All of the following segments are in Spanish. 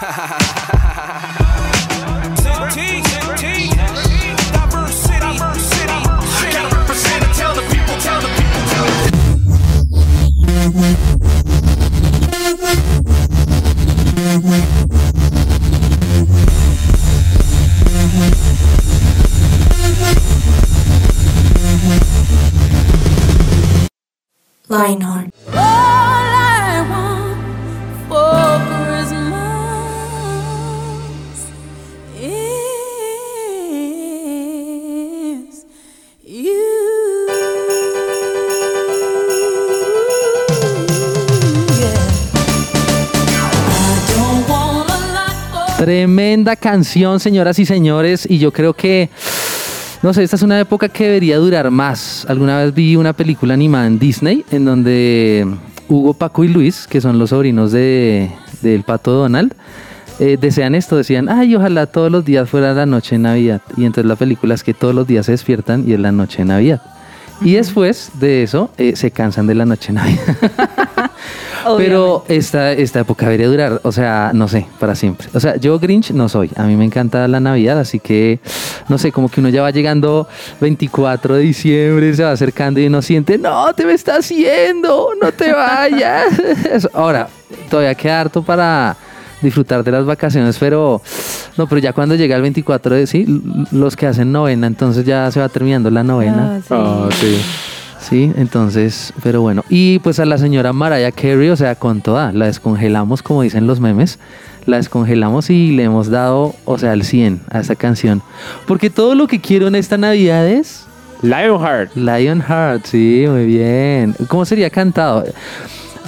Ha ha ha ha ha ha Tremenda canción, señoras y señores, y yo creo que, no sé, esta es una época que debería durar más. Alguna vez vi una película animada en Disney en donde Hugo, Paco y Luis, que son los sobrinos de, del pato Donald, eh, desean esto, decían, ay, ojalá todos los días fuera la noche de Navidad. Y entonces la película es que todos los días se despiertan y es la noche de Navidad. Y después de eso eh, se cansan de la noche de Navidad. Pero esta, esta época debería durar, o sea, no sé, para siempre. O sea, yo Grinch no soy. A mí me encanta la Navidad, así que, no sé, como que uno ya va llegando 24 de diciembre, se va acercando y uno siente, no, te me está haciendo, no te vayas. Ahora, todavía queda harto para disfrutar de las vacaciones, pero no, pero ya cuando llega el 24 de sí, los que hacen novena, entonces ya se va terminando la novena. Ah, sí. Sí, entonces, pero bueno. Y pues a la señora Mariah Carey, o sea, con toda, la descongelamos, como dicen los memes, la descongelamos y le hemos dado, o sea, el 100 a esta canción. Porque todo lo que quiero en esta Navidad es... Lionheart. Lionheart, sí, muy bien. ¿Cómo sería cantado?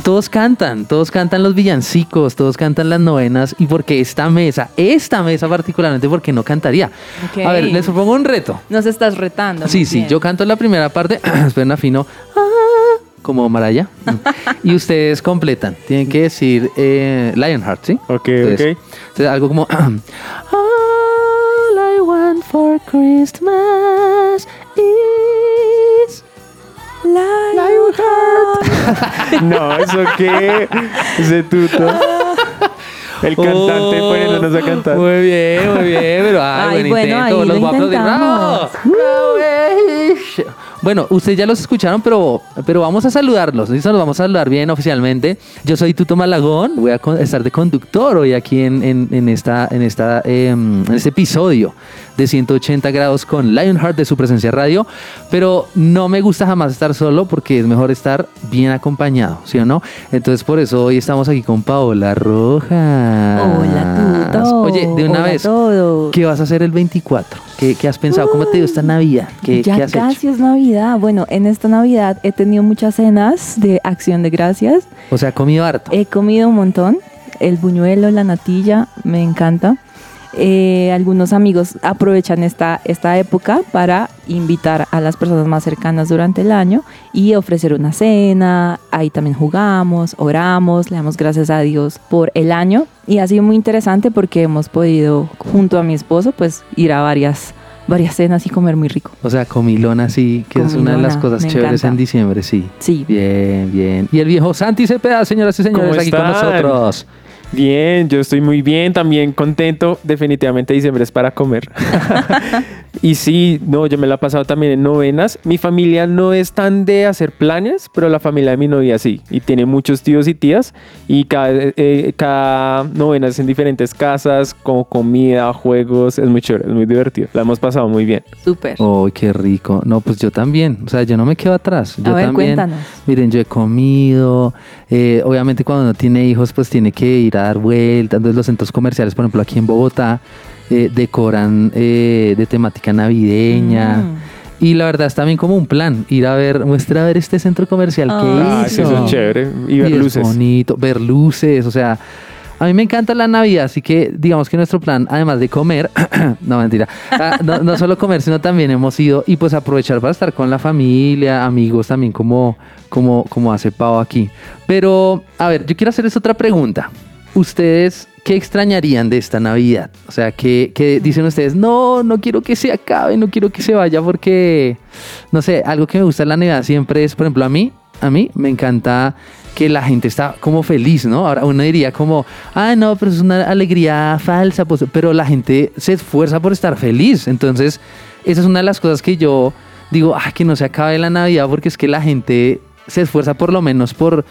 Todos cantan, todos cantan los villancicos, todos cantan las novenas y porque esta mesa, esta mesa particularmente, porque no cantaría. A ver, les propongo un reto. Nos estás retando. Sí, sí, bien. yo canto la primera parte, esperen afino, ah, como Maraya, y ustedes completan. Tienen que decir eh, Lionheart, ¿sí? Ok, Entonces, ok. entonces, algo como All I want for Christmas is No, ¿eso qué? Ese tuto. El cantante Oh, poniéndonos a cantar. Muy bien, muy bien, pero ay, Ay, buen bueno, intento, ahí los lo aplaudir. intentamos. ¡Bravo! ¡Bravo, eh! Bueno, ustedes ya los escucharon, pero, pero vamos a saludarlos. ¿listo? Los vamos a saludar bien oficialmente. Yo soy Tuto Malagón, voy a estar de conductor hoy aquí en, en- en esta, en, esta, em, en este episodio de 180 grados con Lionheart de su presencia radio. Pero no me gusta jamás estar solo porque es mejor estar bien acompañado, ¿sí o no? Entonces por eso hoy estamos aquí con Paola Rojas. Hola, Tuto. Oye, de una Hola vez. ¿qué vas a hacer el 24? ¿Qué, qué has pensado? ¿Cómo te dio esta Navidad? ¿Qué, ya qué has casi hecho? es Navidad. Bueno, en esta Navidad he tenido muchas cenas de acción de gracias. O sea, comido harto. He comido un montón. El buñuelo, la natilla, me encanta. Eh, algunos amigos aprovechan esta, esta época para invitar a las personas más cercanas durante el año y ofrecer una cena. Ahí también jugamos, oramos, le damos gracias a Dios por el año. Y ha sido muy interesante porque hemos podido, junto a mi esposo, pues ir a varias, varias cenas y comer muy rico. O sea, comilona, sí, que es una de las Comilona, cosas chéveres encanta. en diciembre, sí. Sí. Bien, bien. Y el viejo Santi Cepeda, señoras y señores, ¿Cómo aquí con nosotros. Bien, yo estoy muy bien, también contento. Definitivamente diciembre es para comer. y sí, no, yo me la he pasado también en novenas. Mi familia no es tan de hacer planes, pero la familia de mi novia sí. Y tiene muchos tíos y tías. Y cada, eh, cada novena es en diferentes casas, con comida, juegos. Es muy chévere, es muy divertido. La hemos pasado muy bien. Súper. ¡Oh, qué rico! No, pues yo también. O sea, yo no me quedo atrás. Yo A ver, también. cuéntanos. Miren, yo he comido. eh, obviamente, cuando uno tiene hijos, pues tiene que ir a dar vueltas. Entonces, los centros comerciales, por ejemplo, aquí en Bogotá, eh, decoran eh, de temática navideña. Mm. Y la verdad es también como un plan, ir a ver, muestra a ver este centro comercial que Ah, Ah, sí, hizo. eso es chévere. Y ver es luces. bonito, ver luces, o sea, a mí me encanta la Navidad, así que digamos que nuestro plan, además de comer, no mentira, ah, no, no solo comer, sino también hemos ido y pues aprovechar para estar con la familia, amigos también como, como, como hace Pau aquí. Pero, a ver, yo quiero hacerles otra pregunta. ¿Ustedes qué extrañarían de esta Navidad? O sea, ¿qué, qué dicen ustedes? No, no quiero que se acabe, no quiero que se vaya porque, no sé, algo que me gusta de la Navidad siempre es, por ejemplo, a mí, a mí me encanta que la gente está como feliz, ¿no? Ahora uno diría como, ah, no, pero es una alegría falsa, pues, pero la gente se esfuerza por estar feliz. Entonces, esa es una de las cosas que yo digo, ah, que no se acabe la Navidad porque es que la gente se esfuerza por lo menos por,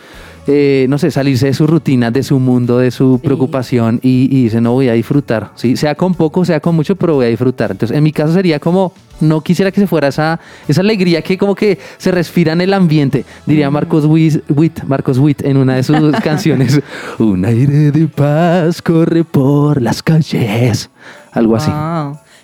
eh, no sé, salirse de su rutina, de su mundo, de su preocupación y, y dice, no voy a disfrutar, ¿sí? Sea con poco, sea con mucho, pero voy a disfrutar. Entonces, en mi caso sería como, no quisiera que se fuera esa, esa alegría que como que se respira en el ambiente, diría Marcos Witt, Marcos Witt en una de sus canciones, un aire de paz corre por las calles, algo así.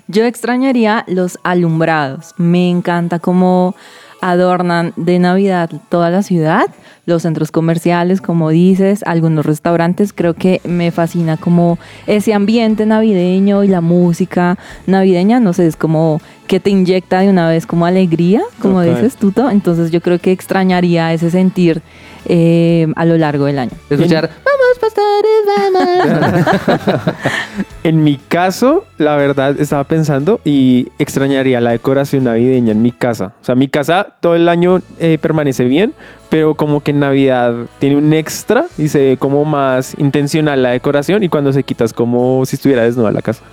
Yo extrañaría los alumbrados. Me encanta cómo adornan de Navidad toda la ciudad, los centros comerciales, como dices, algunos restaurantes. Creo que me fascina como ese ambiente navideño y la música navideña, no sé, es como que te inyecta de una vez como alegría, como dices tú. To. Entonces yo creo que extrañaría ese sentir eh, a lo largo del año. Escuchar, vamos pastores, vamos. En mi caso, la verdad, estaba pensando y extrañaría la decoración navideña en mi casa. O sea, mi casa todo el año eh, permanece bien, pero como que en Navidad tiene un extra y se ve como más intencional la decoración y cuando se quita es como si estuviera desnuda la casa.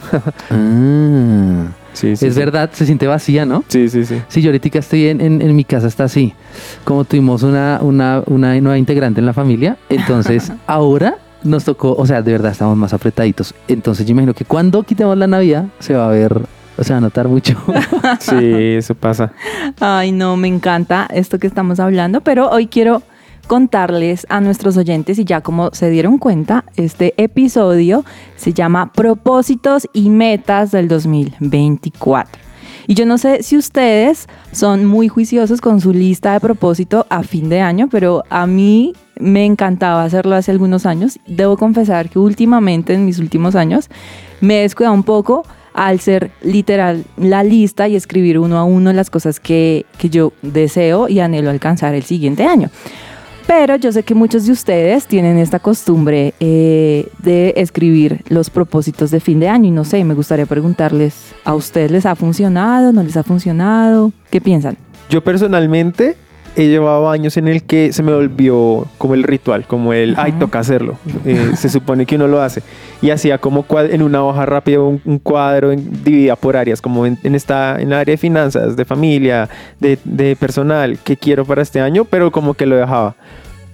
Ah. Sí, sí, es sí. verdad, se siente vacía, ¿no? Sí, sí, sí. Sí, yo ahorita estoy en, en- en mi casa, está así. Como tuvimos una, una, una nueva integrante en la familia, entonces ahora nos tocó, o sea, de verdad estamos más apretaditos. Entonces yo imagino que cuando quitemos la Navidad se va a ver, o sea, va a notar mucho. Sí, eso pasa. Ay, no, me encanta esto que estamos hablando, pero hoy quiero contarles a nuestros oyentes y ya como se dieron cuenta, este episodio se llama Propósitos y Metas del 2024. Y yo no sé si ustedes son muy juiciosos con su lista de propósito a fin de año, pero a mí me encantaba hacerlo hace algunos años. Debo confesar que últimamente, en mis últimos años, me he descuidado un poco al ser literal la lista y escribir uno a uno las cosas que, que yo deseo y anhelo alcanzar el siguiente año. Pero yo sé que muchos de ustedes tienen esta costumbre eh, de escribir los propósitos de fin de año y no sé, me gustaría preguntarles, ¿a ustedes les ha funcionado? ¿No les ha funcionado? ¿Qué piensan? Yo personalmente he llevado años en el que se me volvió como el ritual, como el, ay, toca hacerlo. Eh, se supone que uno lo hace. Y hacía como en una hoja rápida un, un cuadro en- dividida por áreas, como en, en esta, en el área de finanzas, de familia, de, de personal, que quiero para este año, pero como que lo dejaba.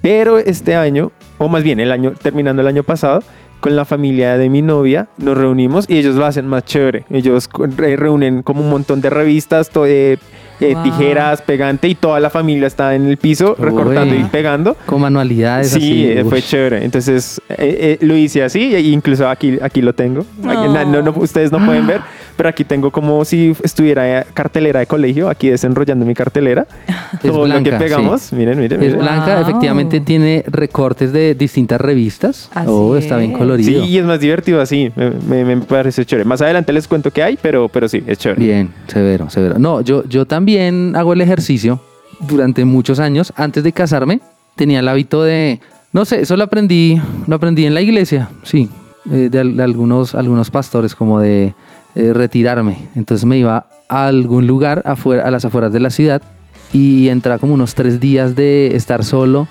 Pero este año, o más bien el año, terminando el año pasado, con la familia de mi novia nos reunimos y ellos lo hacen más chévere. Ellos re- reúnen como un montón de revistas, to- eh, eh, Wow. tijeras, pegante y toda la familia está en el piso recortando Uy. y pegando. Con manualidades Sí, así. eh, fue ush. chévere. Entonces eh, eh, lo hice así e incluso aquí, aquí lo tengo. Aquí- No. na- no, no, ustedes no pueden ver, pero aquí tengo como si estuviera eh, cartelera de colegio, aquí desenrollando mi cartelera. Es Todo lo que blanca, pegamos, sí. miren, miren, Es miren. blanca, Wow. efectivamente tiene recortes de distintas revistas. Así oh, está bien colorido. Sí, y es más divertido así. Me, me, me parece chévere. Más adelante les cuento qué hay, pero, pero sí, es chévere. Bien, severo, severo. No, yo, yo también hago el ejercicio durante muchos años. Antes de casarme, tenía el hábito de, no sé, eso lo aprendí, lo aprendí en la iglesia, sí, eh, de algunos, algunos pastores, como de eh, retirarme. Entonces me iba a algún lugar afuera, a las afueras de la ciudad y entraba como unos tres días de estar solo,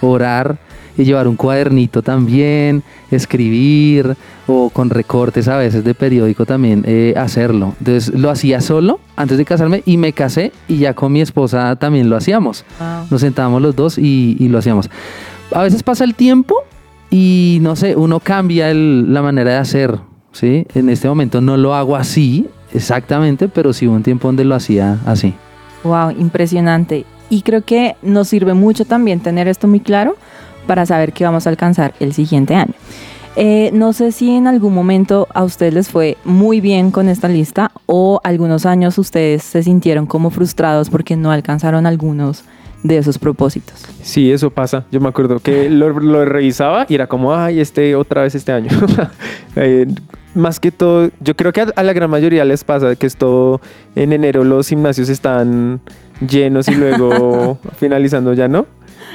orar y llevar un cuadernito también, escribir o con recortes a veces de periódico también eh, hacerlo. Entonces lo hacía solo antes de casarme y me casé y ya con mi esposa también lo hacíamos. Nos sentábamos los dos y, y lo hacíamos. A veces pasa el tiempo y no sé, uno cambia el- la manera de hacer. ¿Sí? En este momento no lo hago así exactamente, pero sí hubo un tiempo donde lo hacía así. Wow, impresionante. Y creo que nos sirve mucho también tener esto muy claro para saber qué vamos a alcanzar el siguiente año. Eh, no sé si en algún momento a ustedes les fue muy bien con esta lista o algunos años ustedes se sintieron como frustrados porque no alcanzaron algunos de esos propósitos. Sí, eso pasa. Yo me acuerdo que lo, lo revisaba y era como, ay, este otra vez este año. Eh, más que todo, yo creo que a, a la gran mayoría les pasa que es todo en enero los gimnasios están llenos y luego finalizando ya no.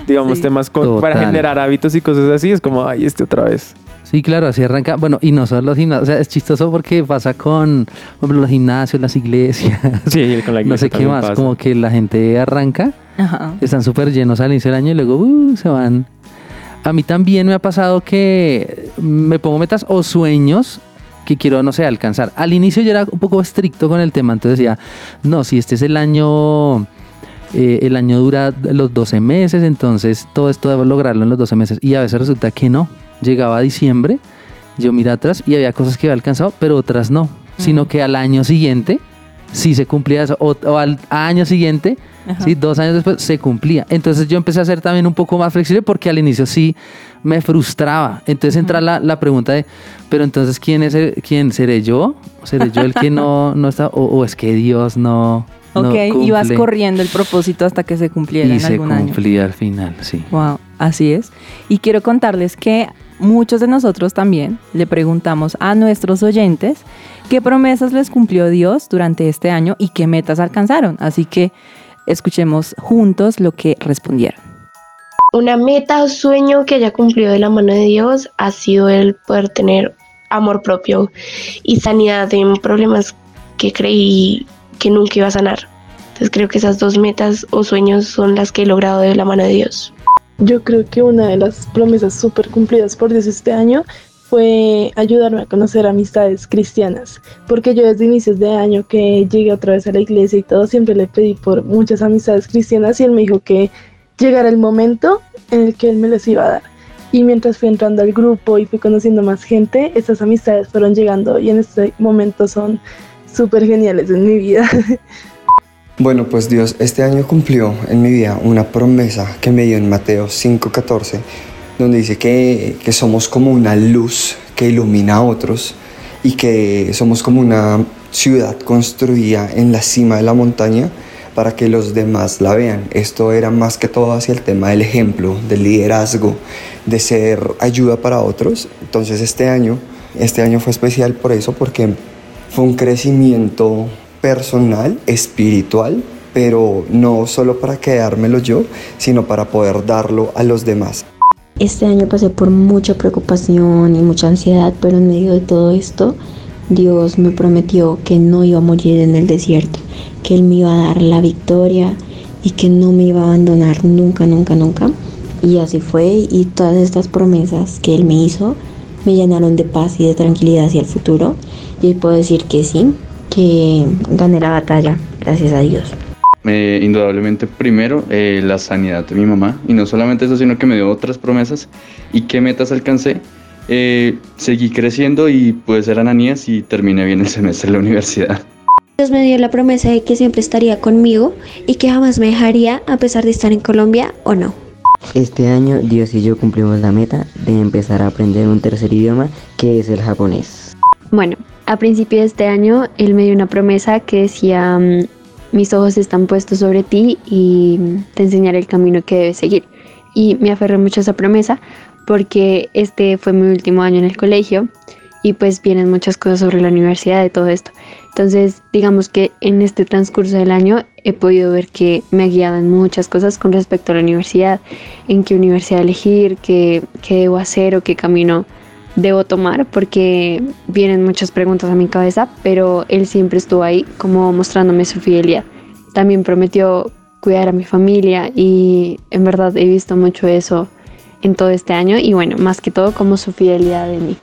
Digamos, Sí. temas con- para generar hábitos y cosas así. Es como, ay, este otra vez. Sí, claro, así arranca. Bueno, y no solo los gimnasios, o sea, es chistoso porque pasa con por ejemplo, los gimnasios, las iglesias, Sí, con la no iglesia sé qué más, pasa. como que la gente arranca, Ajá. están súper llenos al inicio del año y luego uh, se van a mí también me ha pasado que me pongo metas o sueños que quiero, no sé, alcanzar. Al inicio yo era un poco estricto con el tema, entonces decía, no, si este es el año, eh, el año dura los 12 meses, entonces todo esto debo lograrlo en los 12 meses. Y a veces resulta que no. Llegaba a diciembre, yo miraba atrás y había cosas que había alcanzado, pero otras no. Sino que al año siguiente sí se cumplía eso, o, al año siguiente, sí, dos años después se cumplía. Entonces yo empecé a ser también un poco más flexible porque al inicio sí me frustraba. Entonces entra la, la, pregunta de, pero entonces, ¿quién es el, quién? ¿Seré yo? ¿Seré yo el que no, no está? O, es que Dios no... Ok, no ibas corriendo el propósito hasta que se cumpliera y en algún año. se cumplía al final, sí. Wow, así es. Y quiero contarles que muchos de nosotros también le preguntamos a nuestros oyentes qué promesas les cumplió Dios durante este año y qué metas alcanzaron. Así que escuchemos juntos lo que respondieron. Una meta o sueño que haya cumplido de la mano de Dios ha sido el poder tener amor propio y sanidad en problemas que creí que nunca iba a sanar. Entonces creo que esas dos metas o sueños son las que he logrado de la mano de Dios. Yo creo que una de las promesas súper cumplidas por Dios este año fue ayudarme a conocer amistades cristianas, porque yo desde inicios de año que llegué otra vez a la iglesia y todo, siempre le pedí por muchas amistades cristianas y él me dijo que llegara el momento en el que él me los iba a dar. Y mientras fui entrando al grupo y fui conociendo más gente, esas amistades fueron llegando y en este momento son súper geniales en mi vida. Bueno, pues Dios este año cumplió en mi vida una promesa que me dio en Mateo 5:14, donde dice que, que somos como una luz que ilumina a otros y que somos como una ciudad construida en la cima de la montaña para que los demás la vean. Esto era más que todo hacia el tema del ejemplo, del liderazgo, de ser ayuda para otros. Entonces este año, este año fue especial por eso, porque fue un crecimiento personal, espiritual, pero no solo para quedármelo yo, sino para poder darlo a los demás. Este año pasé por mucha preocupación y mucha ansiedad, pero en medio de todo esto, Dios me prometió que no iba a morir en el desierto, que Él me iba a dar la victoria y que no me iba a abandonar nunca, nunca, nunca. Y así fue y todas estas promesas que Él me hizo me llenaron de paz y de tranquilidad hacia el futuro. Y hoy puedo decir que sí, que gané la batalla, gracias a Dios. Eh, indudablemente primero eh, la sanidad de mi mamá y no solamente eso sino que me dio otras promesas y qué metas alcancé eh, seguí creciendo y pude ser ananías y terminé bien el semestre en la universidad Dios me dio la promesa de que siempre estaría conmigo y que jamás me dejaría a pesar de estar en Colombia o no. Este año Dios y yo cumplimos la meta de empezar a aprender un tercer idioma que es el japonés. Bueno, a principio de este año Él me dio una promesa que decía, mm, mis ojos están puestos sobre ti y te enseñaré el camino que debes seguir. Y me aferré mucho a esa promesa porque este fue mi último año en el colegio y pues vienen muchas cosas sobre la universidad de todo esto. Entonces, digamos que en este transcurso del año he podido ver que me en muchas cosas con respecto a la universidad, en qué universidad elegir, qué, qué debo hacer o qué camino debo tomar, porque vienen muchas preguntas a mi cabeza, pero él siempre estuvo ahí como mostrándome su fidelidad. También prometió cuidar a mi familia y en verdad he visto mucho eso en todo este año y bueno, más que todo como su fidelidad en mí.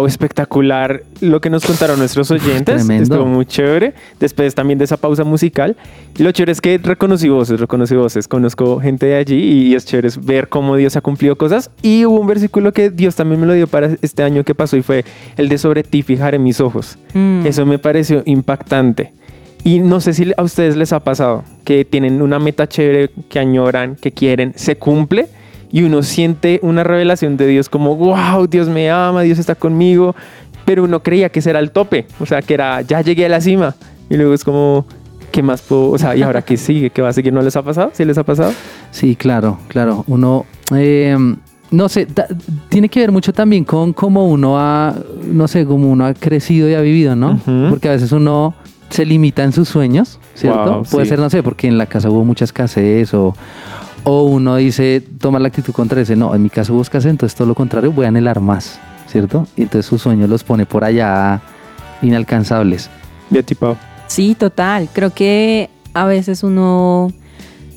Wow, espectacular lo que nos contaron nuestros oyentes. tremendo. Estuvo muy chévere. Después también de esa pausa musical. Y lo chévere es que reconocí voces, reconocí voces. Conozco gente de allí y es chévere ver cómo Dios ha cumplido cosas. Y hubo un versículo que Dios también me lo dio para este año que pasó y fue el de sobre ti fijaré mis ojos. Mm. Eso me pareció impactante. Y no sé si a ustedes les ha pasado que tienen una meta chévere que añoran, que quieren, se cumple y uno siente una revelación de Dios como, wow, Dios me ama, Dios está conmigo, pero uno creía que ese era el tope, o sea, que era, ya llegué a la cima. Y luego es como, ¿qué más puedo? O sea, ¿y ahora qué sigue? ¿Qué va a seguir? ¿No les ha pasado? ¿Sí les ha pasado? Sí, claro, claro. Uno, eh, no sé, da- tiene que ver mucho también con cómo uno ha, no sé, cómo uno ha crecido y ha vivido, ¿no? Porque a veces uno se limita en sus sueños, ¿cierto? Wow, Puede sí. ser, no sé, porque en la casa hubo mucha escasez o, o uno dice, toma la actitud contra ese, no, en mi casa hubo escasez, entonces todo lo contrario, voy a anhelar más, ¿cierto? Y entonces sus sueños los pone por allá inalcanzables. Ya tipo, Sí, total. Creo que a veces uno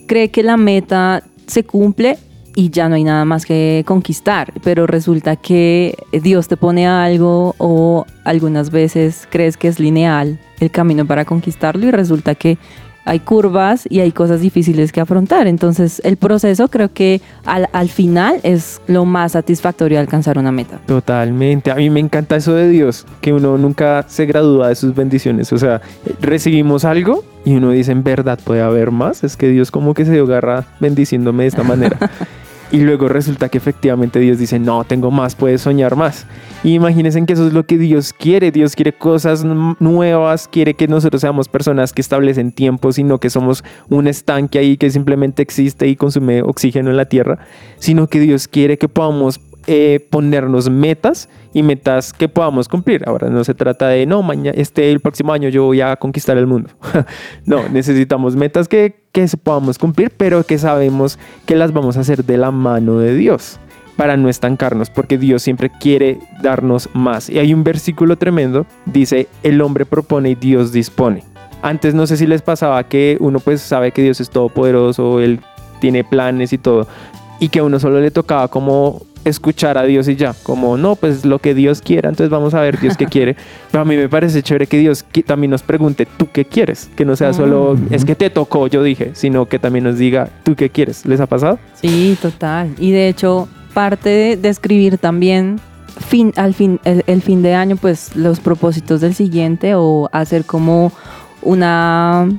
cree que la meta se cumple y ya no hay nada más que conquistar, pero resulta que Dios te pone algo o algunas veces crees que es lineal el camino para conquistarlo y resulta que hay curvas y hay cosas difíciles que afrontar. Entonces el proceso creo que al, al final es lo más satisfactorio de alcanzar una meta. Totalmente. A mí me encanta eso de Dios, que uno nunca se gradúa de sus bendiciones. O sea, recibimos algo y uno dice, en verdad puede haber más. Es que Dios como que se dio garra bendiciéndome de esta manera. y luego resulta que efectivamente Dios dice, no, tengo más, puedes soñar más. Imagínense que eso es lo que Dios quiere. Dios quiere cosas nuevas, quiere que nosotros seamos personas que establecen tiempos, sino que somos un estanque ahí que simplemente existe y consume oxígeno en la tierra, sino que Dios quiere que podamos eh, ponernos metas y metas que podamos cumplir. Ahora no se trata de, no, mañana, este, el próximo año yo voy a conquistar el mundo. no, necesitamos metas que, que podamos cumplir, pero que sabemos que las vamos a hacer de la mano de Dios para no estancarnos, porque Dios siempre quiere darnos más. Y hay un versículo tremendo, dice, el hombre propone y Dios dispone. Antes no sé si les pasaba que uno pues sabe que Dios es todopoderoso, Él tiene planes y todo, y que a uno solo le tocaba como escuchar a Dios y ya, como no, pues lo que Dios quiera, entonces vamos a ver Dios qué quiere. Pero a mí me parece chévere que Dios también nos pregunte, ¿tú qué quieres? Que no sea solo, es que te tocó, yo dije, sino que también nos diga, ¿tú qué quieres? ¿Les ha pasado? Sí, total. Y de hecho, parte de, de escribir también fin, al fin, el, el fin de año, pues los propósitos del siguiente o hacer como una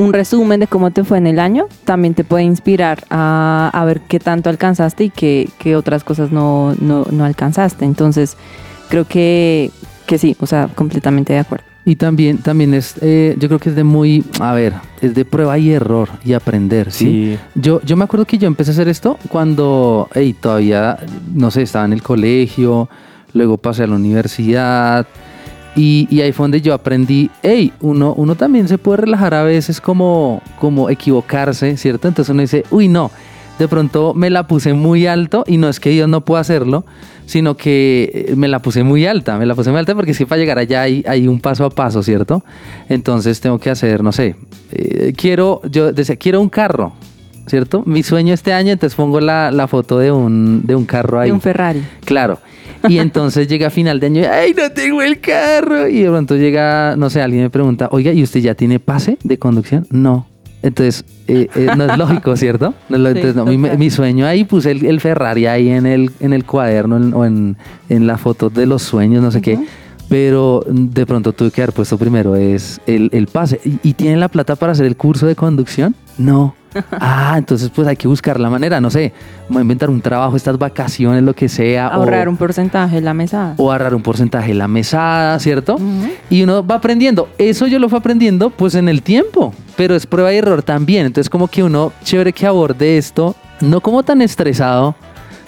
un resumen de cómo te fue en el año, también te puede inspirar a, a ver qué tanto alcanzaste y qué, qué otras cosas no, no, no alcanzaste. Entonces, creo que, que sí, o sea, completamente de acuerdo. Y también, también es, eh, yo creo que es de muy, a ver, es de prueba y error y aprender, ¿sí? Yo, yo me acuerdo que yo empecé a hacer esto cuando, hey, todavía, no sé, estaba en el colegio, luego pasé a la universidad y, y ahí fue donde yo aprendí, hey, uno, uno también se puede relajar a veces como, como equivocarse, ¿cierto? Entonces uno dice, uy, no, de pronto me la puse muy alto y no es que Dios no pueda hacerlo, sino que eh, me la puse muy alta, me la puse muy alta porque es que para llegar allá hay, un paso a paso, ¿cierto? Entonces tengo que hacer, no sé, eh, quiero, yo decía, quiero un carro, ¿cierto? Mi sueño este año, entonces pongo la, la foto de un, de un carro ahí. De un Ferrari. Claro. Y entonces llega a final de año, ¡ay, no tengo el carro! Y de pronto llega, no sé, alguien me pregunta, oiga, ¿y usted ya tiene pase de conducción? No. Entonces, eh, eh, no es lógico, ¿cierto? No es lo- Sí, entonces, no, mi, sueño ahí puse el, el Ferrari ahí en el, en el cuaderno en- o en, en la foto de los sueños, no sé qué. Pero de pronto tuve que haber puesto primero es el, el pase. ¿Y, y tienen la plata para hacer el curso de conducción? No. Ah, entonces pues hay que buscar la manera, no sé, inventar un trabajo, estas vacaciones, lo que sea. o- Ahorrar un porcentaje en la mesa. o ahorrar un porcentaje de la mesada, ¿cierto? Y uno va aprendiendo. Eso yo lo fui aprendiendo pues en el tiempo, pero es prueba y error también. Entonces como que uno, chévere que aborde esto, no como tan estresado,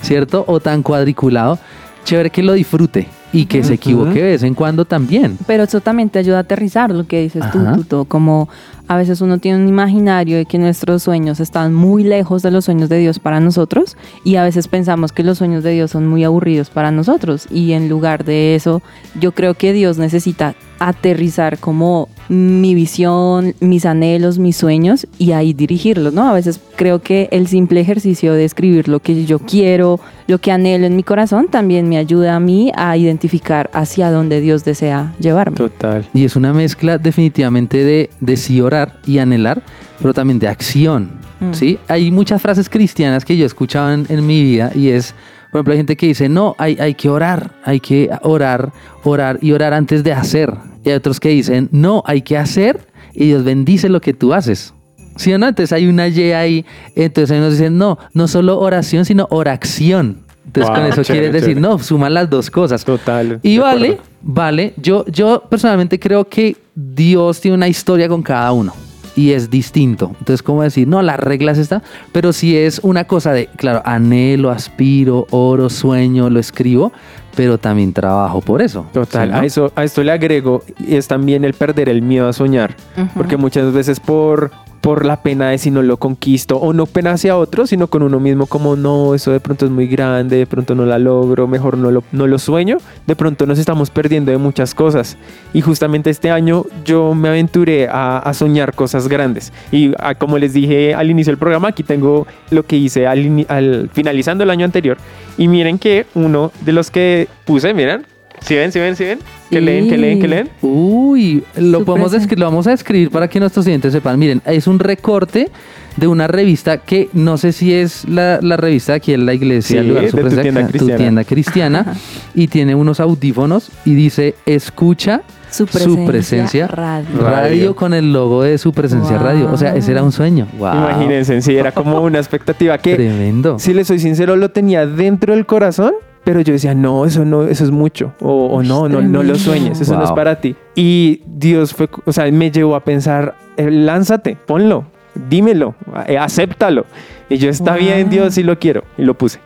¿cierto? O tan cuadriculado, chévere que lo disfrute y que se equivoque de vez en cuando también. Pero eso también te ayuda a aterrizar lo que dices tú. Tuto, como a veces uno tiene un imaginario de que nuestros sueños están muy lejos de los sueños de Dios para nosotros y a veces pensamos que los sueños de Dios son muy aburridos para nosotros. Y en lugar de eso yo creo que Dios necesita aterrizar como mi visión, mis anhelos, mis sueños y ahí dirigirlos, ¿no? A veces creo que el simple ejercicio de escribir lo que yo quiero, lo que anhelo en mi corazón, también me ayuda a mí a identificar hacia dónde Dios desea llevarme. Total. Y es una mezcla definitivamente de, de sí orar y anhelar, pero también de acción. Mm. ¿sí? Hay muchas frases cristianas que yo he escuchado en, en mi vida y es, por ejemplo, hay gente que dice, no, hay, hay que orar, hay que orar, orar y orar antes de hacer. Y hay otros que dicen, no, hay que hacer y Dios bendice lo que tú haces. ¿Sí o no? Entonces hay una Y ahí. Entonces hay unos dicen, no, no solo oración, sino oración. Entonces Wow, con eso chévere, quiere decir, chévere. no, suman las dos cosas. Total. Y vale, acuerdo. vale. Yo, yo personalmente creo que Dios tiene una historia con cada uno y es distinto. Entonces, ¿cómo decir? No, las reglas están, pero si es una cosa de, claro, anhelo, aspiro, oro, sueño, lo escribo, pero también trabajo por eso. Total, ¿sí, no? a, eso, a esto le agrego, y es también el perder el miedo a soñar, porque muchas veces por, por la pena de si no lo conquisto, o no pena hacia otros, sino con uno mismo como no, eso de pronto es muy grande, de pronto no la logro, mejor no lo, no lo sueño, de pronto nos estamos perdiendo de muchas cosas. Y justamente este año yo me aventuré a, soñar cosas grandes. Y ah, como les dije al inicio del programa, aquí tengo lo que hice al finalizando el año anterior. Y miren que uno de los que puse, miren, si ven, si ven, si ven, que Sí. leen, que leen, que leen. Uy, lo podemos describir, lo vamos a escribir para que nuestros clientes sepan. Miren, es un recorte de una revista que no sé si es la, la revista aquí en la iglesia, Sí, el lugar de tu tienda tu cristiana. tienda cristiana, y tiene unos audífonos y dice escucha Su su presencia, presencia radio. radio con el logo de su presencia Wow. radio. O sea, ese era un sueño. Wow. Imagínense, sí, era como una expectativa que, Tremendo. si les soy sincero, lo tenía dentro del corazón. Pero yo decía, no, eso no, eso es mucho. O, o no, no, no lo sueñes, eso no es para ti. Y Dios fue, o sea, me llevó a pensar, eh, lánzate, ponlo, dímelo, eh, acéptalo. Y yo, está Wow. bien, Dios, sí lo quiero. Y lo puse.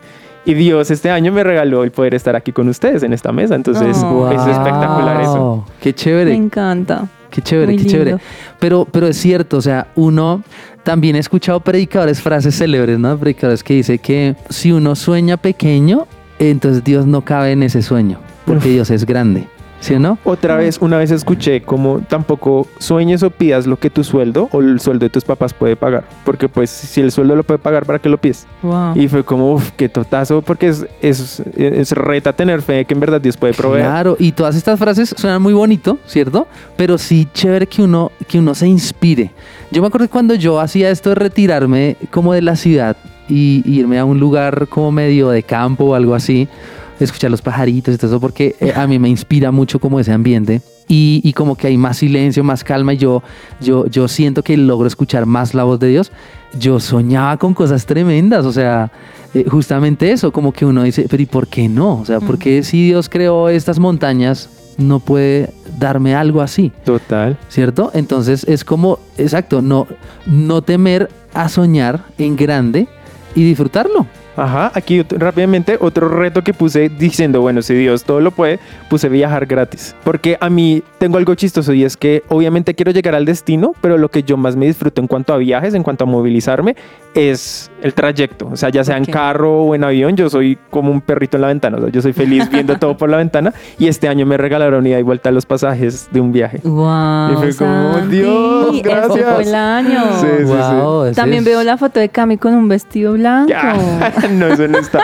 Y Dios este año me regaló el poder estar aquí con ustedes en esta mesa. Entonces, Oh. es espectacular eso. Qué Me chévere. encanta. Qué chévere, Muy qué chévere. Pero, pero es cierto, o sea, uno también he escuchado predicadores, frases célebres, ¿no? Predicadores que dice que si uno sueña pequeño, entonces Dios no cabe en ese sueño, porque Dios es grande. ¿Sí o no? Otra vez, una vez escuché como tampoco sueñes o pidas lo que tu sueldo o el sueldo de tus papás puede pagar. Porque pues si el sueldo lo puede pagar, ¿para qué lo pides? Wow. Y fue como, uff, qué totazo, porque es, es, es reta tener fe de que en verdad Dios puede proveer. Claro, y todas estas frases suenan muy bonito, ¿cierto? Pero sí chévere que uno, que uno se inspire. Yo me acuerdo que cuando yo hacía esto de retirarme como de la ciudad y, y irme a un lugar como medio de campo o algo así, escuchar los pajaritos y todo eso, porque eh, a mí me inspira mucho como ese ambiente. Y, y como que hay más silencio, más calma, y yo, yo, yo siento que logro escuchar más la voz de Dios. Yo soñaba con cosas tremendas, o sea, eh, justamente eso, como que uno dice, pero ¿y por qué no? O sea, ¿por qué si Dios creó estas montañas, no puede darme algo así? Total. ¿Cierto? Entonces es como, exacto, no, no temer a soñar en grande y disfrutarlo. Ajá, aquí rápidamente otro reto que puse diciendo, bueno, si Dios todo lo puede, puse viajar gratis. Porque a mí tengo algo chistoso y es que obviamente quiero llegar al destino, pero lo que yo más me disfruto en cuanto a viajes, en cuanto a movilizarme, es el trayecto. O sea, ya sea en Ok. carro o en avión, yo soy como un perrito en la ventana. O sea, yo soy feliz viendo todo por la ventana y este año me regalaron ida y vuelta los pasajes de un viaje. Wow. Y fue como, Santi, Dios, gracias. fue el año. Sí, sí, sí. Wow, ese También es- veo la foto de Cami con un vestido blanco. Ya, no, eso no está.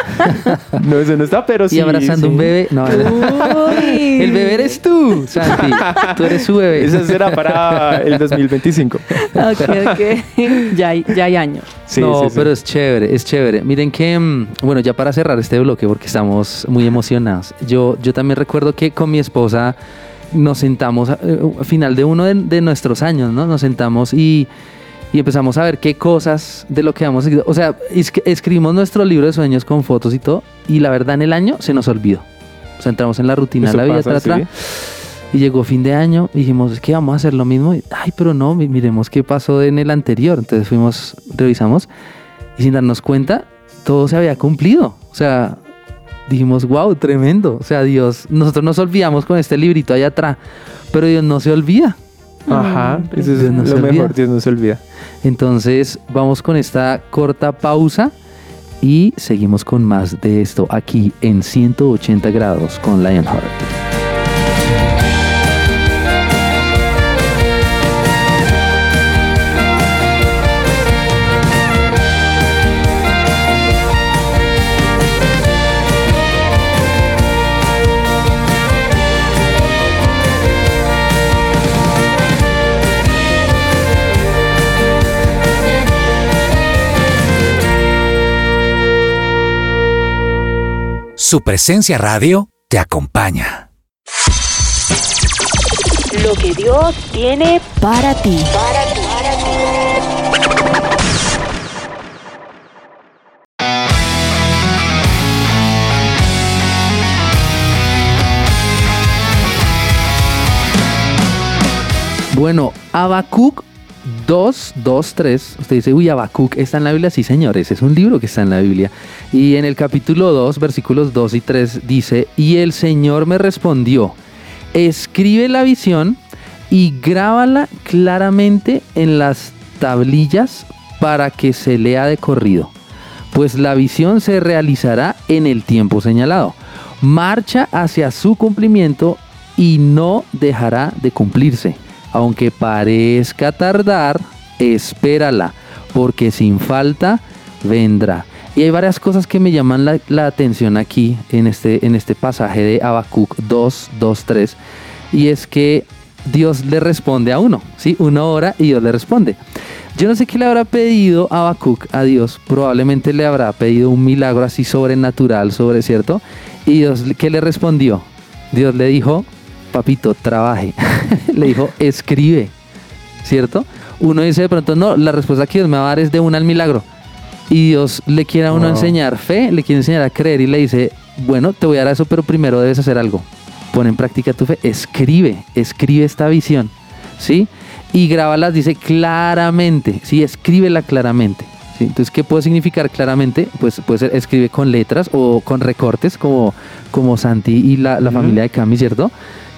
No, eso no está, pero sí. y abrazando sí. un bebé. No, Uy. el bebé eres tú, Santi. Tú eres su bebé. Eso será para el 2025. Ok, ok. ya, hay, ya hay años. Sí, no, sí, sí. pero es chévere, es chévere. Miren que, mm, bueno, ya para cerrar este bloque, porque estamos muy emocionados, yo, yo también recuerdo que con mi esposa nos sentamos a- eh, al final de uno de, de nuestros años, ¿no? Nos sentamos y, y empezamos a ver qué cosas de lo que vamos a seguir. O sea, es que escribimos nuestro libro de sueños con fotos y todo, y la verdad en el año se nos olvidó. O sea, entramos en la rutina de la vida, pasa, tra, tra, sí. y llegó fin de año y dijimos, es que vamos a hacer lo mismo. Y, Ay, pero no, mi- miremos qué pasó en el anterior. Entonces fuimos, revisamos y sin darnos cuenta, todo se había cumplido. O sea, dijimos, wow, tremendo. O sea, Dios, nosotros nos olvidamos con este librito allá atrás, pero Dios no se olvida. Ajá, eso es no lo olvida. mejor, Dios no se olvida. Entonces vamos con esta corta pausa y seguimos con más de esto aquí en 180 grados con Lionheart. Su presencia radio te acompaña. Lo que Dios tiene para ti. Bueno, Habacuc 2, 2, 3. Usted dice, uy, Habacuc está en la Biblia. Sí, señores, es un libro que está en la Biblia. Y en el capítulo 2, versículos 2 y 3 dice, y el Señor me respondió, escribe la visión y grábala claramente en las tablillas para que se lea de corrido, pues la visión se realizará en el tiempo señalado. Marcha hacia su cumplimiento y no dejará de cumplirse. Aunque parezca tardar, espérala, porque sin falta vendrá. Y hay varias cosas que me llaman la, la atención aquí en este, en este pasaje de Habacuc 2, 2, 3. Y es que Dios le responde a uno, ¿sí? Uno ora y Dios le responde. Yo no sé qué le habrá pedido Habacuc a Dios. Probablemente le habrá pedido un milagro así sobrenatural, sobre, ¿cierto? Y Dios, ¿qué le respondió? Dios le dijo, papito, trabaje. le dijo, escribe, ¿cierto? Uno dice de pronto, no, la respuesta que Dios me va a dar es de una al milagro. Y Dios le quiere a uno Wow. enseñar fe, le quiere enseñar a creer y le dice, bueno, te voy a dar eso, pero primero debes hacer algo. Pon en práctica tu fe, escribe, escribe esta visión, ¿sí? Y grábalas, dice claramente, ¿sí? Escríbela claramente. ¿sí? Entonces, ¿qué puede significar claramente? Pues puede ser escribe con letras o con recortes, como, como Santi y la, la familia de Cami, ¿cierto?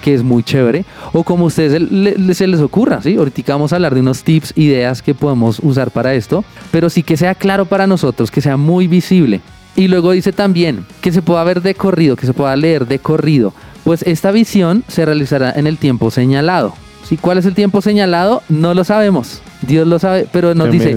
Que es muy chévere, o como a ustedes se, le- se les ocurra, ¿sí? Ahorita vamos a hablar de unos tips, ideas que podemos usar para esto, pero sí que sea claro para nosotros, que sea muy visible. Y luego dice también que se pueda ver de corrido, que se pueda leer de corrido. Pues esta visión se realizará en el tiempo señalado. ¿Sí? ¿Cuál es el tiempo señalado? No lo sabemos. Dios lo sabe, pero nos dice,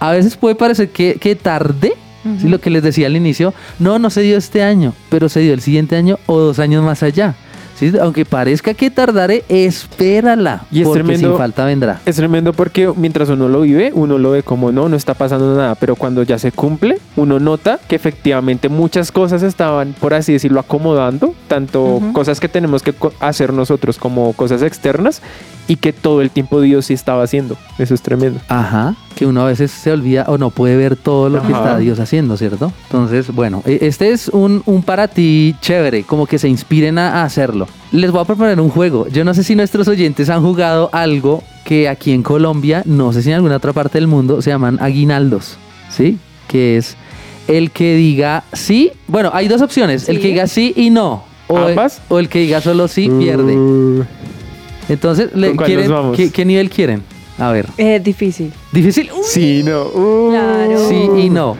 a veces puede parecer que, que tarde, ¿sí? lo que les decía al inicio, no, no se dio este año, pero se dio el siguiente año o dos años más allá. ¿Sí? Aunque parezca que tardaré, espérala, Y es porque tremendo. sin falta vendrá. Es tremendo porque mientras uno lo vive, uno lo ve como no, no está pasando nada, pero cuando ya se cumple, uno nota que efectivamente muchas cosas estaban, por así decirlo, acomodando, tanto cosas que tenemos que hacer nosotros como cosas externas y que todo el tiempo Dios sí estaba haciendo. Eso es tremendo. Ajá, que uno a veces se olvida o no puede ver todo lo que está Dios haciendo, ¿cierto? Entonces, bueno, e- este es un, un para ti chévere, como que se inspiren a, hacerlo. Les voy a proponer un juego. Yo no sé si nuestros oyentes han jugado algo que aquí en Colombia, no sé si en alguna otra parte del mundo, se llaman aguinaldos, ¿sí? Que es el que diga sí. Bueno, hay dos opciones, el que diga sí y no. O el, ¿Ambas? o el que diga solo sí pierde. Uh, Entonces, le ¿Con cuál quieren, nos vamos? ¿qué, qué nivel quieren? A ver, Eh, difícil. difícil. sí, no. Uh. Claro. Sí y no.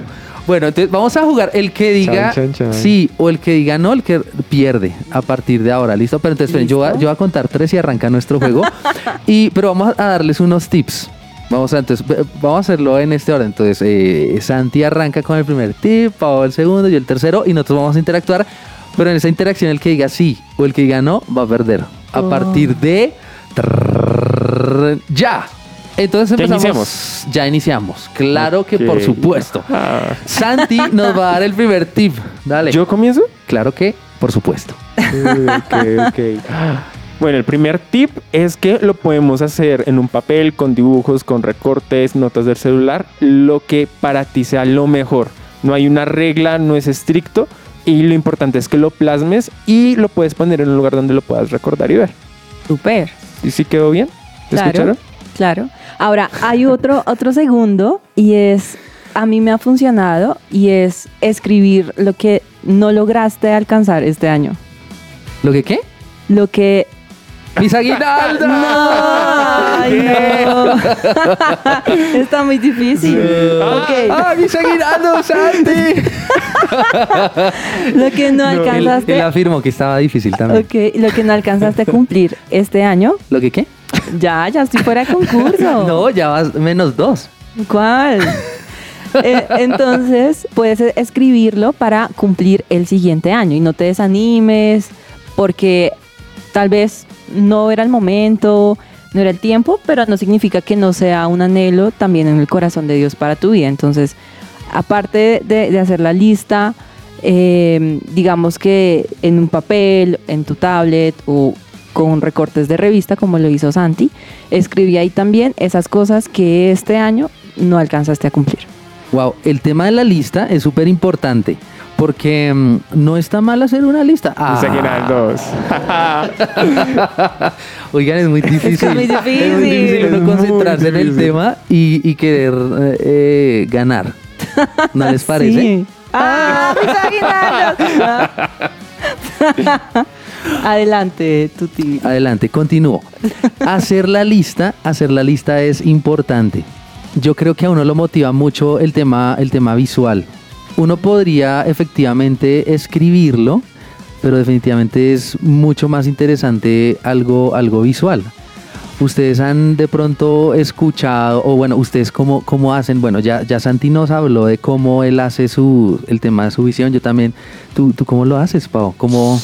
Bueno, entonces vamos a jugar el que diga Chan, chan, chan. sí o el que diga no, el que pierde a partir de ahora, ¿listo? Pero entonces esperen, yo, voy a- ¿Listo? yo voy a contar tres y arranca nuestro juego. y, pero vamos a darles unos tips. Vamos a, entonces, vamos a hacerlo en este orden. Entonces, eh, Santi arranca con el primer tip, Pau el segundo y el tercero, y nosotros vamos a interactuar. Pero en esa interacción, el que diga sí o el que diga no va a perder. A Oh. partir de. ¡Ya! Entonces Ya empezamos. iniciamos. Ya iniciamos. Claro que por supuesto. Ah. Santi nos va a dar el primer tip. Dale. ¿Yo comienzo? Claro que, por supuesto. Ok, ok. Bueno, el primer tip es que lo podemos hacer en un papel, con dibujos, con recortes, notas del celular, lo que para ti sea lo mejor. No hay una regla, no es estricto y lo importante es que lo plasmes y lo puedes poner en un lugar donde lo puedas recordar y ver. Súper. ¿Y si quedó bien? ¿Te Claro. escucharon? Claro. Ahora, hay otro, otro segundo y es, a mí me ha funcionado y es escribir lo que no lograste alcanzar este año. ¿Lo que qué? Lo que... ¡Mis aguinaldos! Ay, no. Está muy difícil. Ok. ¡Ah, mis aguinaldos, Santi! Lo que no Él, alcanzaste... él afirmó que estaba difícil también. Ok, lo que no alcanzaste a cumplir este año, ¿Lo que qué? ya, ya estoy fuera de concurso. No, ya vas menos dos. ¿Cuál? Eh, entonces, puedes escribirlo para cumplir el siguiente año y no te desanimes porque tal vez no era el momento, no era el tiempo, pero no significa que no sea un anhelo también en el corazón de Dios para tu vida. Entonces, aparte de, hacer la lista, eh, digamos que en un papel, en tu tablet o con recortes de revista, como lo hizo Santi, escribí ahí también esas cosas que este año no alcanzaste a cumplir. Wow, el tema de la lista es súper importante. Porque mm, no está mal hacer una lista. Ah. Oigan, es muy difícil. muy difícil. Es muy difícil uno Es concentrarse en el tema y, y querer eh, ganar. ¿No les parece? Sí. ¡Ah, aguinaldos! Adelante, Tuti. Adelante, continúo. Hacer la lista, hacer la lista es importante. Yo creo que a uno lo motiva mucho el tema, el tema visual. Uno podría efectivamente escribirlo, pero definitivamente es mucho más interesante algo, algo visual. Ustedes han de pronto escuchado, o bueno, ustedes cómo, cómo hacen, bueno, ya, ya Santi nos habló de cómo él hace su, el tema de su visión, yo también, ¿tú, tú cómo lo haces, Pau? ¿Cómo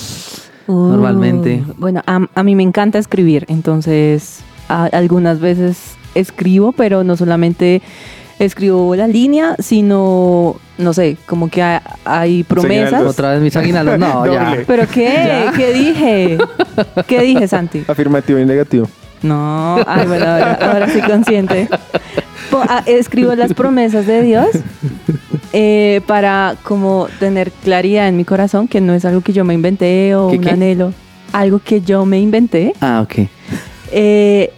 normalmente? Bueno, a, a mí me encanta escribir, entonces a- algunas veces escribo, pero no solamente escribo la línea, sino, no sé, como que ha- hay promesas. Otra vez mis aguinaldos, no, ya. Doble. ¿Pero qué? Ya. ¿Qué dije? ¿Qué dije, Santi? Afirmativo y negativo. No, ay, bueno, ahora, ahora sí consciente. Po- ah, escribo las promesas de Dios eh, para como tener claridad en mi corazón que no es algo que yo me inventé o ¿Qué, un qué? anhelo, algo que yo me inventé. Ah, ok. Eh,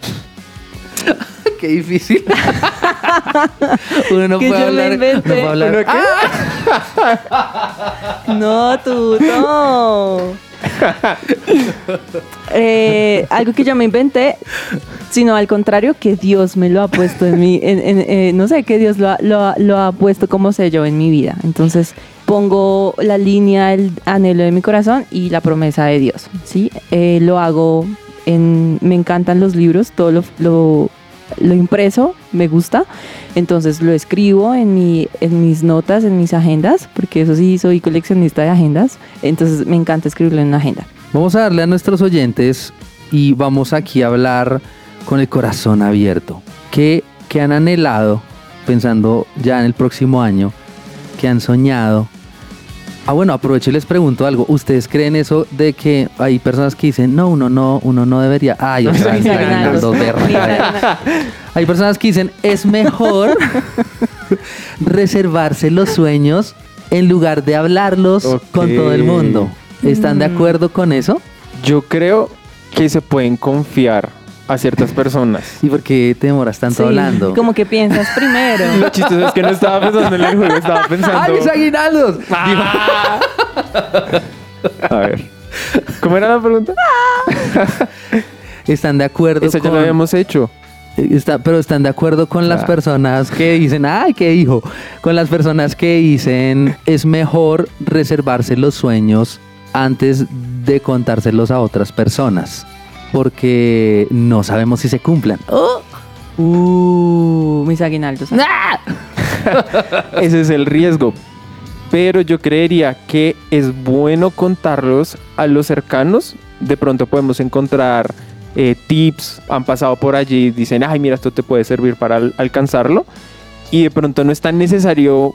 Qué difícil. Uno no Que puede yo me hablar. inventé. No puede hablar. No, tú, no. Eh, algo que yo me inventé, sino al contrario, que Dios me lo ha puesto en en- eh, no sé, que Dios lo ha, lo ha- lo ha puesto como sello en mi vida. Entonces pongo la línea, el anhelo de mi corazón y la promesa de Dios, ¿sí? Eh, lo hago en, me encantan los libros, todo lo, lo, lo impreso, me gusta. Entonces lo escribo en, mi, en mis notas, en mis agendas, porque eso sí, soy coleccionista de agendas. Entonces me encanta escribirlo en una agenda. Vamos a darle a nuestros oyentes y vamos aquí a hablar con el corazón abierto. ¿Qué, qué han anhelado pensando ya en el próximo año? ¿Qué han soñado? Ah, bueno, aprovecho y les pregunto algo. ¿Ustedes creen eso de que hay personas que dicen, no, uno no, uno no debería? Ay, otra vez, dos. Hay personas que dicen, es mejor reservarse los sueños en lugar de hablarlos con todo el mundo. ¿Están de Mm. acuerdo con eso? Yo creo que se pueden confiar a ciertas personas. ¿Y por qué te demoras tanto Sí, hablando? Como que piensas primero. Lo chistoso es que no estaba pensando en el juego, estaba pensando. ¡Ay, mis aguinaldos! A ver. ¿Cómo era la pregunta? ¿Están de acuerdo Eso ya con... lo habíamos hecho. Está, pero están de acuerdo con las Claro. personas que dicen, ay, qué hijo, con las personas que dicen es mejor reservarse los sueños antes de contárselos a otras personas, porque no sabemos si se cumplan. Uh, mis aguinaldos. Ese es el riesgo. Pero yo creería que es bueno contarlos a los cercanos. De pronto podemos encontrar eh, tips, han pasado por allí, dicen, ay, mira, esto te puede servir para al- alcanzarlo. Y de pronto no es tan necesario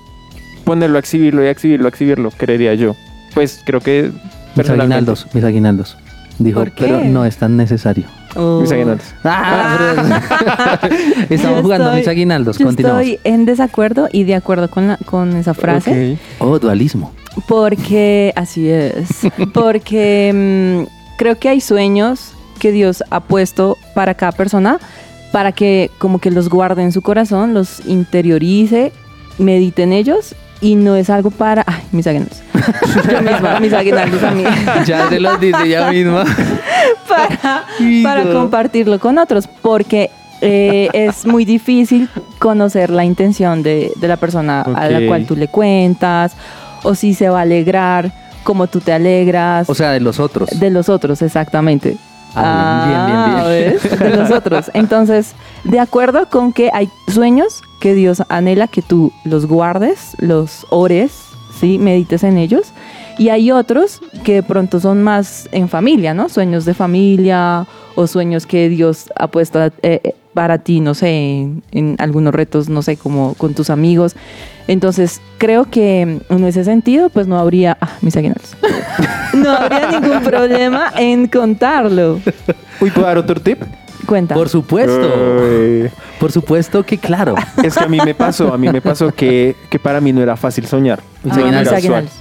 ponerlo a exhibirlo y a exhibirlo, a exhibirlo, creería yo. Pues creo que Mis aguinaldos, mis aguinaldos. Dijo, ¿Por qué? pero no es tan necesario. Oh. Mis aguinaldos. Ah, Estamos Yo jugando estoy- mis aguinaldos. Yo Continuamos. estoy en desacuerdo y de acuerdo con, la- con esa frase. Oh, dualismo. Porque, así es, porque mm, creo que hay sueños que Dios ha puesto para cada persona para que como que los guarde en su corazón, los interiorice, medite en ellos y no es algo para... Ay, mis aguinaldos. Yo misma, mis aguinaldos a mí. Ya se los dice ella misma. para, compartirlo con otros, porque eh, es muy difícil conocer la intención de, de la persona a la cual tú le cuentas, o si se va a alegrar, como tú te alegras. O sea, de los otros. de los otros, exactamente. Ah, bien, bien, bien, bien. ¿ves? De los otros. Entonces, de acuerdo con que hay sueños que Dios anhela que tú los guardes, los ores, ¿sí? Medites en ellos. Y hay otros que de pronto son más en familia, ¿no? Sueños de familia o sueños que Dios ha puesto eh, eh, para ti, no sé, en, algunos retos, no sé, como con tus amigos. Entonces, creo que en ese sentido, pues no habría, ah, mis aguinaldos, no habría ningún problema en contarlo. ¿puedo dar otro tip? Cuenta. Por supuesto. Por supuesto que claro. Es que a mí me pasó, a mí me pasó que, que para mí no era fácil soñar. Era. Mis usual. aguinaldos.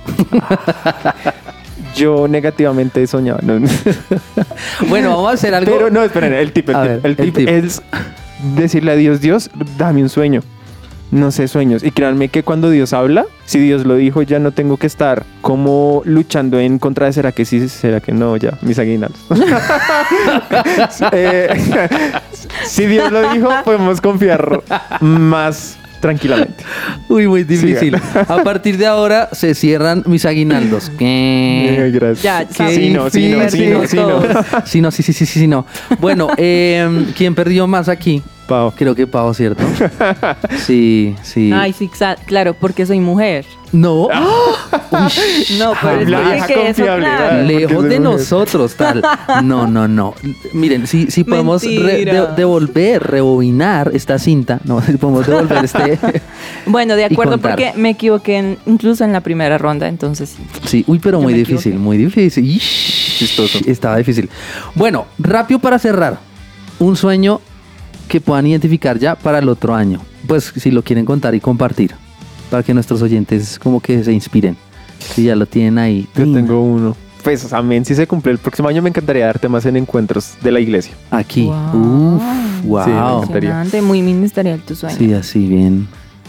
Yo negativamente soñaba. no. Bueno, vamos a hacer algo. Pero no, esperen, el tip, el tip, ver, el el tip tip. es decirle a Dios, Dios, dame un sueño. No sé sueños. Y créanme que cuando Dios habla, si Dios lo dijo, ya no tengo que estar como luchando en contra de será que sí, será que no, ya, mis aguinaldos. Eh, si Dios lo dijo, podemos confiar más tranquilamente. Uy, muy difícil. Sigan. A partir de ahora se cierran mis aguinaldos. ¿Qué? Eh, gracias. Ya, Qué Sí, no, sí, no, sí, no, sí, no. Sí, no, sí, sí, sí, sí, sí, no. Bueno, eh, ¿quién perdió más aquí? Pau. Creo que Pau, ¿cierto? Sí, sí. Ay, sí, claro, porque soy mujer. No. No, pero es que eso. Lejos de nosotros, tal. No, no, no. Miren, si, si podemos re- Mentira. de- devolver, rebobinar esta cinta, no, si podemos devolver este. Bueno, de acuerdo, porque me equivoqué en- incluso en la primera ronda, entonces sí. Sí, uy, pero muy difícil, equivoqué. muy difícil. Ish, Chistoso. Estaba difícil. Bueno, rápido para cerrar. Un sueño que puedan identificar ya para el otro año. Pues si lo quieren contar y compartir. Para que nuestros oyentes como que se inspiren. Si ya lo tienen ahí. Yo tengo uno. Pues, amén. Si se cumple el próximo año, me encantaría darte más en encuentros de la iglesia. Aquí. Wow. Uf, wow. Sí, me encantaría. Muy ministerial tu sueño. Sí, así bien.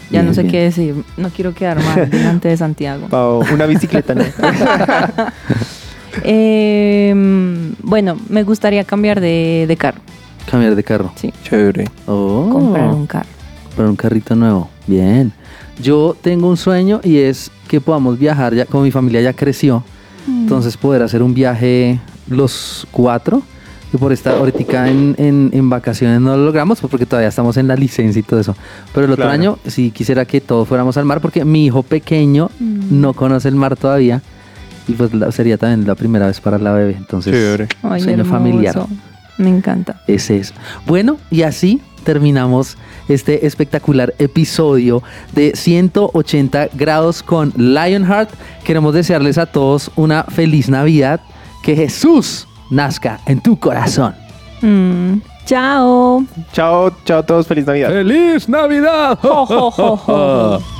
ya bien, no sé bien. qué decir. No quiero quedar mal delante de Santiago. Pau, una bicicleta, ¿no? Eh, bueno, me gustaría cambiar de, de carro. Cambiar de carro. Sí. Chévere. Oh. Comprar un carro. Comprar un carrito nuevo. Bien. Yo tengo un sueño y es que podamos viajar ya, como mi familia ya creció, entonces poder hacer un viaje los cuatro. Y por estar ahorita en, en, en vacaciones no lo logramos pues porque todavía estamos en la licencia y todo eso. Pero el otro Claro. año sí quisiera que todos fuéramos al mar porque mi hijo pequeño no conoce el mar todavía. Y pues la- sería también la primera vez para la bebé. Entonces. Ay, sueño hermoso. familiar. Me encanta. Ese es. Bueno, y así terminamos este espectacular episodio de 180 grados con Lionheart. Queremos desearles a todos una feliz Navidad. Que Jesús nazca en tu corazón. Mm, Chao. Chao, chao a todos. Feliz Navidad. ¡Feliz Navidad! Jo, jo, jo,